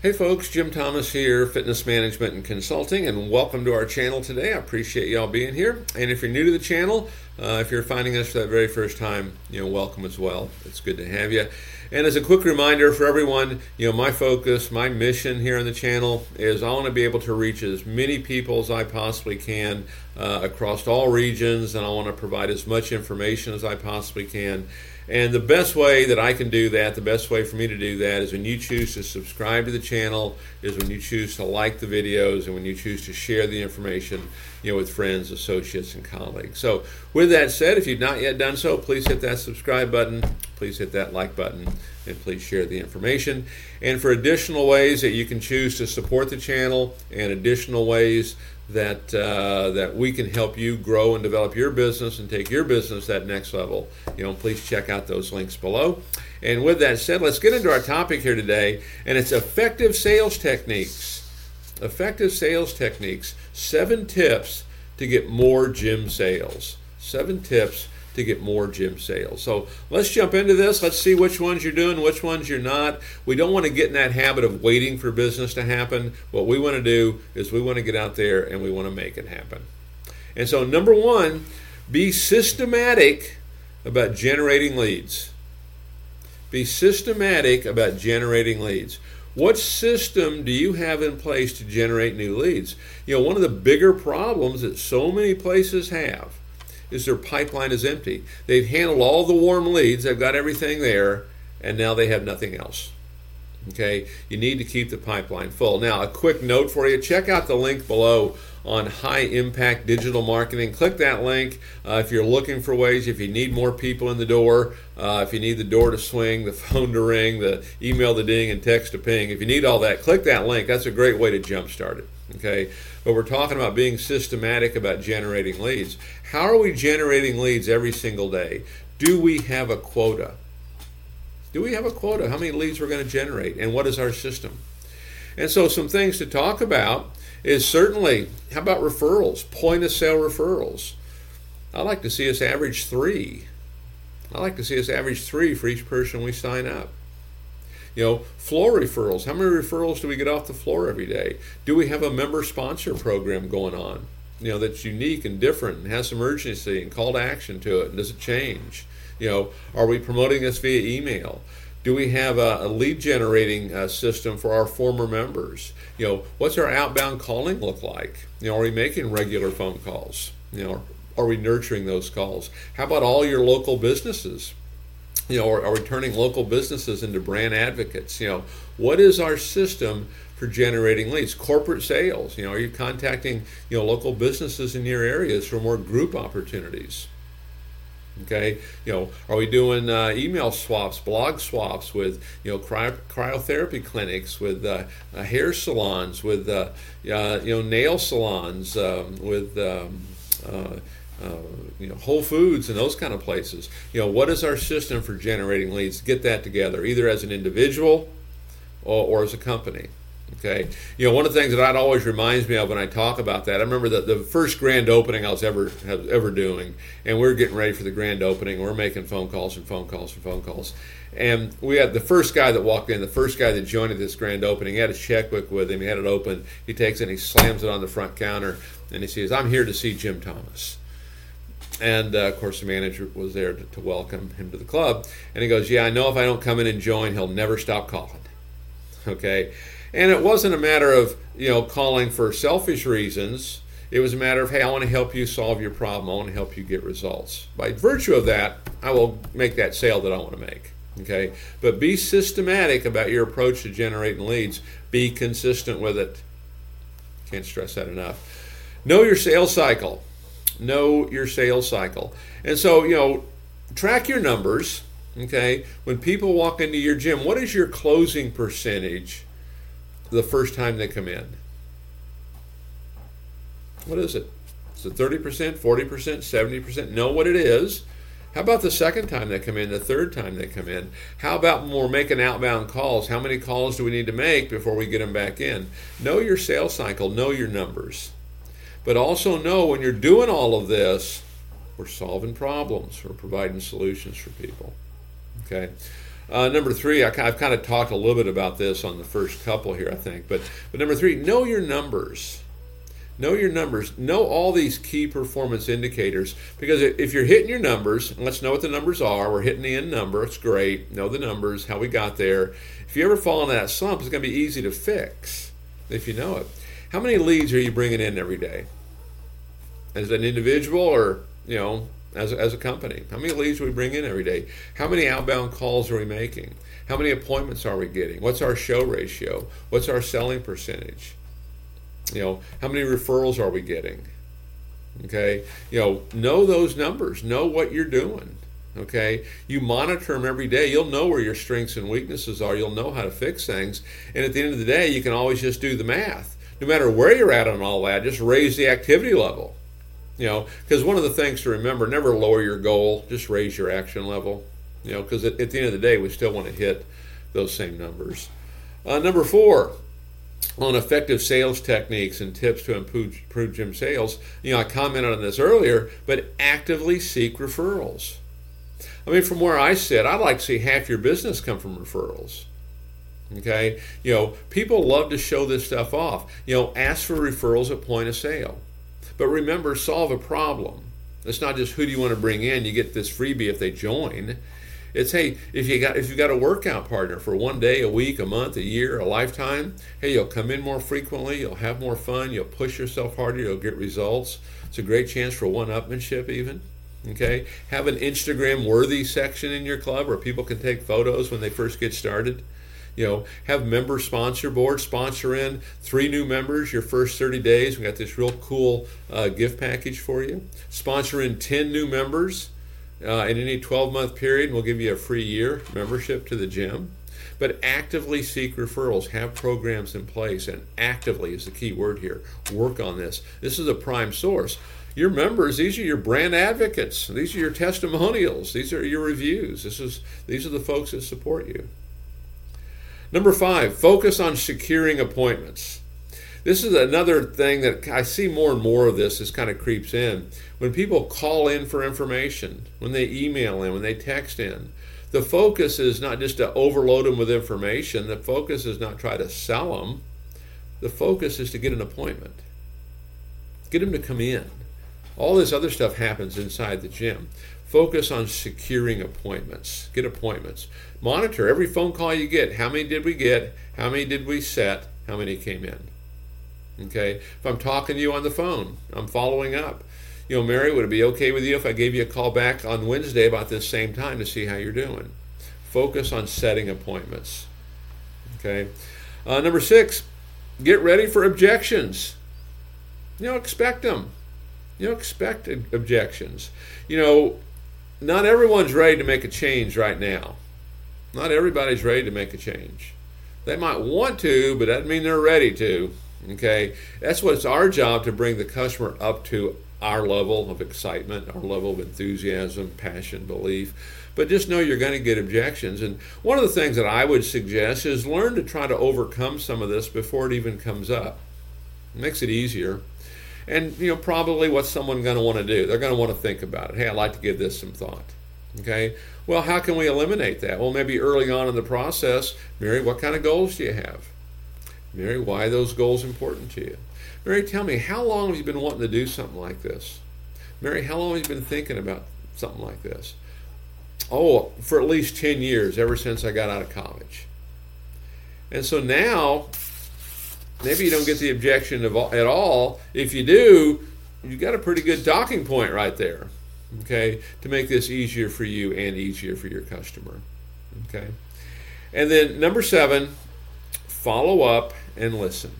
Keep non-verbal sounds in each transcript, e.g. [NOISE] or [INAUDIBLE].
Hey folks, Jim Thomas here, Fitness Management and Consulting, and welcome to our channel today. I appreciate y'all being here. And if you're new to the channel, uh, if you're finding us for that very first time, you know, welcome as well. It's good to have you. And as a quick reminder for everyone, you know, my focus, my mission here on the channel is I want to be able to reach as many people as I possibly can uh, across all regions, and I want to provide as much information as I possibly can. And the best way that I can do that, the best way for me to do that is when you choose to subscribe to the channel, is when you choose to like the videos, and when you choose to share the information, you know, with friends, associates, and colleagues. So, with that said, if you've not yet done so, please hit that subscribe button, please hit that like button, and please share the information. And for additional ways that you can choose to support the channel and additional ways that uh, that we can help you grow and develop your business and take your business that next level. You know, please check out those links below. And with that said, let's get into our topic here today, and it's effective sales techniques. Effective sales techniques. Seven tips to get more gym sales. Seven tips to get more gym sales. So let's jump into this. Let's see which ones you're doing, which ones you're not. We don't want to get in that habit of waiting for business to happen. What we want to do is we want to get out there and we want to make it happen. And so, number one, be systematic about generating leads. Be systematic about generating leads. What system do you have in place to generate new leads? You know, one of the bigger problems that so many places have is their pipeline is empty. They've handled all the warm leads, they've got everything there, and now they have nothing else. Okay, you need to keep the pipeline full. Now, a quick note for you check out the link below on high impact digital marketing. Click that link uh, if you're looking for ways, if you need more people in the door, uh, if you need the door to swing, the [LAUGHS] phone to ring, the email to ding, and text to ping. If you need all that, click that link. That's a great way to jumpstart it. Okay, but we're talking about being systematic about generating leads. How are we generating leads every single day? Do we have a quota? Do we have a quota? How many leads we're going to generate? And what is our system? And so, some things to talk about is certainly how about referrals, point of sale referrals? I like to see us average three. I like to see us average three for each person we sign up. You know, floor referrals. How many referrals do we get off the floor every day? Do we have a member sponsor program going on? You know, that's unique and different and has some urgency and call to action to it. And does it change? You know, are we promoting this via email? Do we have a, a lead generating uh, system for our former members? You know, what's our outbound calling look like? You know, are we making regular phone calls? You know, are we nurturing those calls? How about all your local businesses? you know, are, are we turning local businesses into brand advocates? You know, what is our system for generating leads? Corporate sales. You know, are you contacting you know local businesses in your areas for more group opportunities? Okay, you know, are we doing uh, email swaps, blog swaps with you know cry- cryotherapy clinics, with uh, uh, hair salons, with uh, you know nail salons, um, with um, uh, uh, you know, Whole Foods and those kind of places. You know, what is our system for generating leads? Get that together, either as an individual or, or as a company. Okay, you know, one of the things that always reminds me of when I talk about that, I remember the, the first grand opening I was ever ever doing, and we are getting ready for the grand opening. We're making phone calls and phone calls and phone calls, and we had the first guy that walked in, the first guy that joined this grand opening. He had a checkbook with him. He had it open. He takes it, and he slams it on the front counter, and he says, "I'm here to see Jim Thomas." And uh, of course, the manager was there to, to, welcome him to the club. And he goes, Yeah, I know if I don't come in and join, he'll never stop calling. [LAUGHS] Okay. And it wasn't a matter of, you know, calling for selfish reasons. It was a matter of, hey, I want to help you solve your problem. I want to help you get results. By virtue of that, I will make that sale that I want to make. Okay. But be systematic about your approach to generating leads. Be consistent with it. Can't stress that enough. Know your sales cycle know your sales cycle. And so, you know, track your numbers. Okay. When people walk into your gym, what is your closing percentage the first time they come in? What is it? Is it 30%, 40%, 70%? Know what it is. How about the second time they come in, the third time they come in? How about when we're making outbound calls? How many calls do we need to make before we get them back in? Know your sales cycle, know your numbers. But also know when you're doing all of this, we're solving problems, we're providing solutions for people. Okay. Uh, number three, I, have kind of talked a little bit about this on the first couple here, I think. But, but number three, know your numbers. Know your numbers. Know all these key performance indicators because if you're hitting your numbers, let's know what the numbers are. We're hitting the end number. It's great. Know the numbers, how we got there. If you ever fall in that slump, it's going to be easy to fix if you know it. How many leads are you bringing in every day? As an individual or, you know, as a, as a company? How many leads do we bring in every day? How many outbound calls are we making? How many appointments are we getting? What's our show ratio? What's our selling percentage? You know, how many referrals are we getting? Okay, you know, know those numbers, know what you're doing. Okay, you monitor them every day. You'll know where your strengths and weaknesses are. You'll know how to fix things. And at the end of the day, you can always just do the math. No matter where you're at on all that, just raise the activity level. You know, because one of the things to remember, never lower your goal, just raise your action level. You know, because at, at, the end of the day, we still want to hit those same numbers. Uh, number four, on effective sales techniques and tips to improve, improve gym sales. You know, I commented on this earlier, but actively seek referrals. I mean, from where I sit, I'd like to see half your business come from referrals. Okay, you know, people love to show this stuff off. You know, ask for referrals at point of sale. But remember, solve a problem. It's not just who do you want to bring in. You get this freebie if they join. It's hey, if you got if you got a workout partner for one day, a week, a month, a year, a lifetime, hey, you'll come in more frequently, you'll have more fun, you'll push yourself harder, you'll get results. It's a great chance for one-upmanship even. Okay, have an Instagram worthy section in your club where people can take photos when they first get started you know, have member sponsor board, sponsor in three new members your first 30 days. We got this real cool uh, gift package for you. Sponsor in 10 new members uh, in any 12 month period, we'll give you a free year membership to the gym. But actively seek referrals, have programs in place, and actively is the key word here. Work on this. This is a prime source your members these are your brand advocates these are your testimonials these are your reviews this is these are the folks that support you Number five, focus on securing appointments. This is another thing that I see more and more of this as kind of creeps in. When people call in for information, when they email in, when they text in, the focus is not just to overload them with information. The focus is not try to sell them. The focus is to get an appointment, get them to come in. All this other stuff happens inside the gym. Focus on securing appointments. Get appointments. Monitor every phone call you get. How many did we get? How many did we set? How many came in? Okay. If I'm talking to you on the phone, I'm following up. You know, Mary, would it be okay with you if I gave you a call back on Wednesday about this same time to see how you're doing? Focus on setting appointments. Okay. Uh, number six, get ready for objections. You know, expect them. You know, expect objections. You know, not everyone's ready to make a change right now. Not everybody's ready to make a change. They might want to, but that doesn't mean they're ready to. Okay, that's what it's our job to bring the customer up to our level of excitement, our level of enthusiasm, passion, belief. But just know you're going to get objections. And one of the things that I would suggest is learn to try to overcome some of this before it even comes up. It makes it easier. And you know, probably what someone going to want to do? They're going to want to think about it. Hey, I'd like to give this some thought. Okay. Well, how can we eliminate that? Well, maybe early on in the process, Mary, what kind of goals do you have? Mary, why are those goals important to you? Mary, tell me, how long have you been wanting to do something like this? Mary, how long have you been thinking about something like this? Oh, for at least 10 years, ever since I got out of college. And so now maybe you don't get the objection at all. If you do, you've got a pretty good docking point right there, okay, to make this easier for you and easier for your customer, okay. And then number seven, follow up and listen.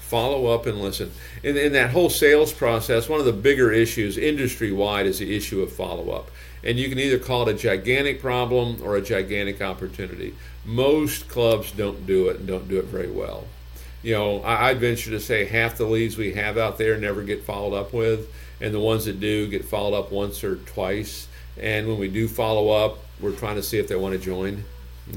Follow up and listen. In, in that whole sales process, one of the bigger issues industry wide is the issue of follow up. And you can either call it a gigantic problem or a gigantic opportunity. Most clubs don't do it and don't do it very well you know, I, would venture to say half the leads we have out there never get followed up with, and the ones that do get followed up once or twice. And when we do follow up, we're trying to see if they want to join.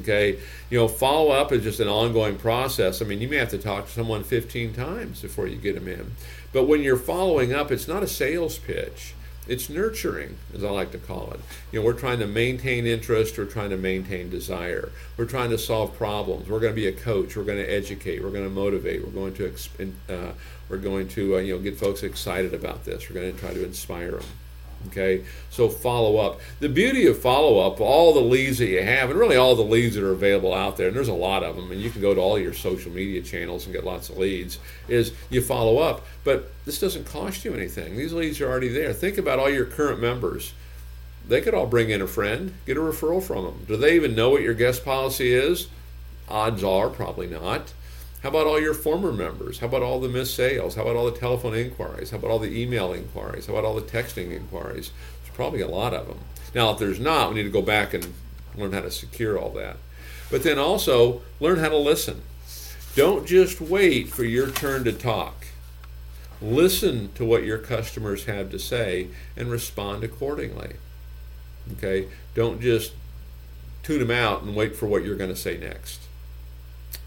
Okay, you know, follow up is just an ongoing process. I mean, you may have to talk to someone 15 times before you get them in. But when you're following up, it's not a sales pitch. It's nurturing, as I like to call it. You know, we're trying to maintain interest. We're trying to maintain desire. We're trying to solve problems. We're going to be a coach. We're going to educate. We're going to motivate. We're going to uh, we're going to uh, you know get folks excited about this. We're going to try to inspire them. Okay, so follow up. The beauty of follow up, all the leads that you have, and really all the leads that are available out there, and there's a lot of them, and you can go to all your social media channels and get lots of leads, is you follow up. But this doesn't cost you anything. These leads are already there. Think about all your current members. They could all bring in a friend, get a referral from them. Do they even know what your guest policy is? Odds are probably not. How about all your former members? How about all the missed sales? How about all the telephone inquiries? How about all the email inquiries? How about all the texting inquiries? There's probably a lot of them. Now, if there's not, we need to go back and learn how to secure all that. But then also learn how to listen. Don't just wait for your turn to talk. Listen to what your customers have to say and respond accordingly. Okay? Don't just tune them out and wait for what you're going to say next.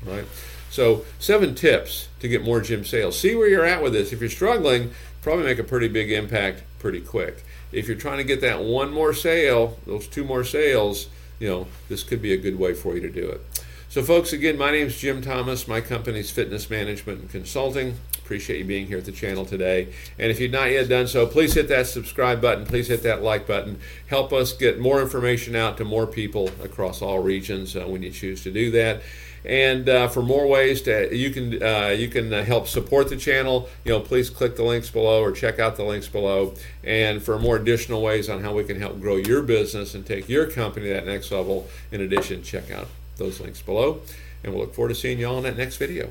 Right? So, seven tips to get more gym sales. See where you're at with this. If you're struggling, probably make a pretty big impact pretty quick. If you're trying to get that one more sale, those two more sales, you know, this could be a good way for you to do it. So, folks, again, my name is Jim Thomas. My company's Fitness Management and Consulting. Appreciate you being here at the channel today. And if you've not yet done so, please hit that subscribe button. Please hit that like button. Help us get more information out to more people across all regions uh, when you choose to do that. And uh, for more ways to you can uh, you can uh, help support the channel, you know, please click the links below or check out the links below. And for more additional ways on how we can help grow your business and take your company to that next level, in addition, check out those links below. And we'll look forward to seeing you all in that next video.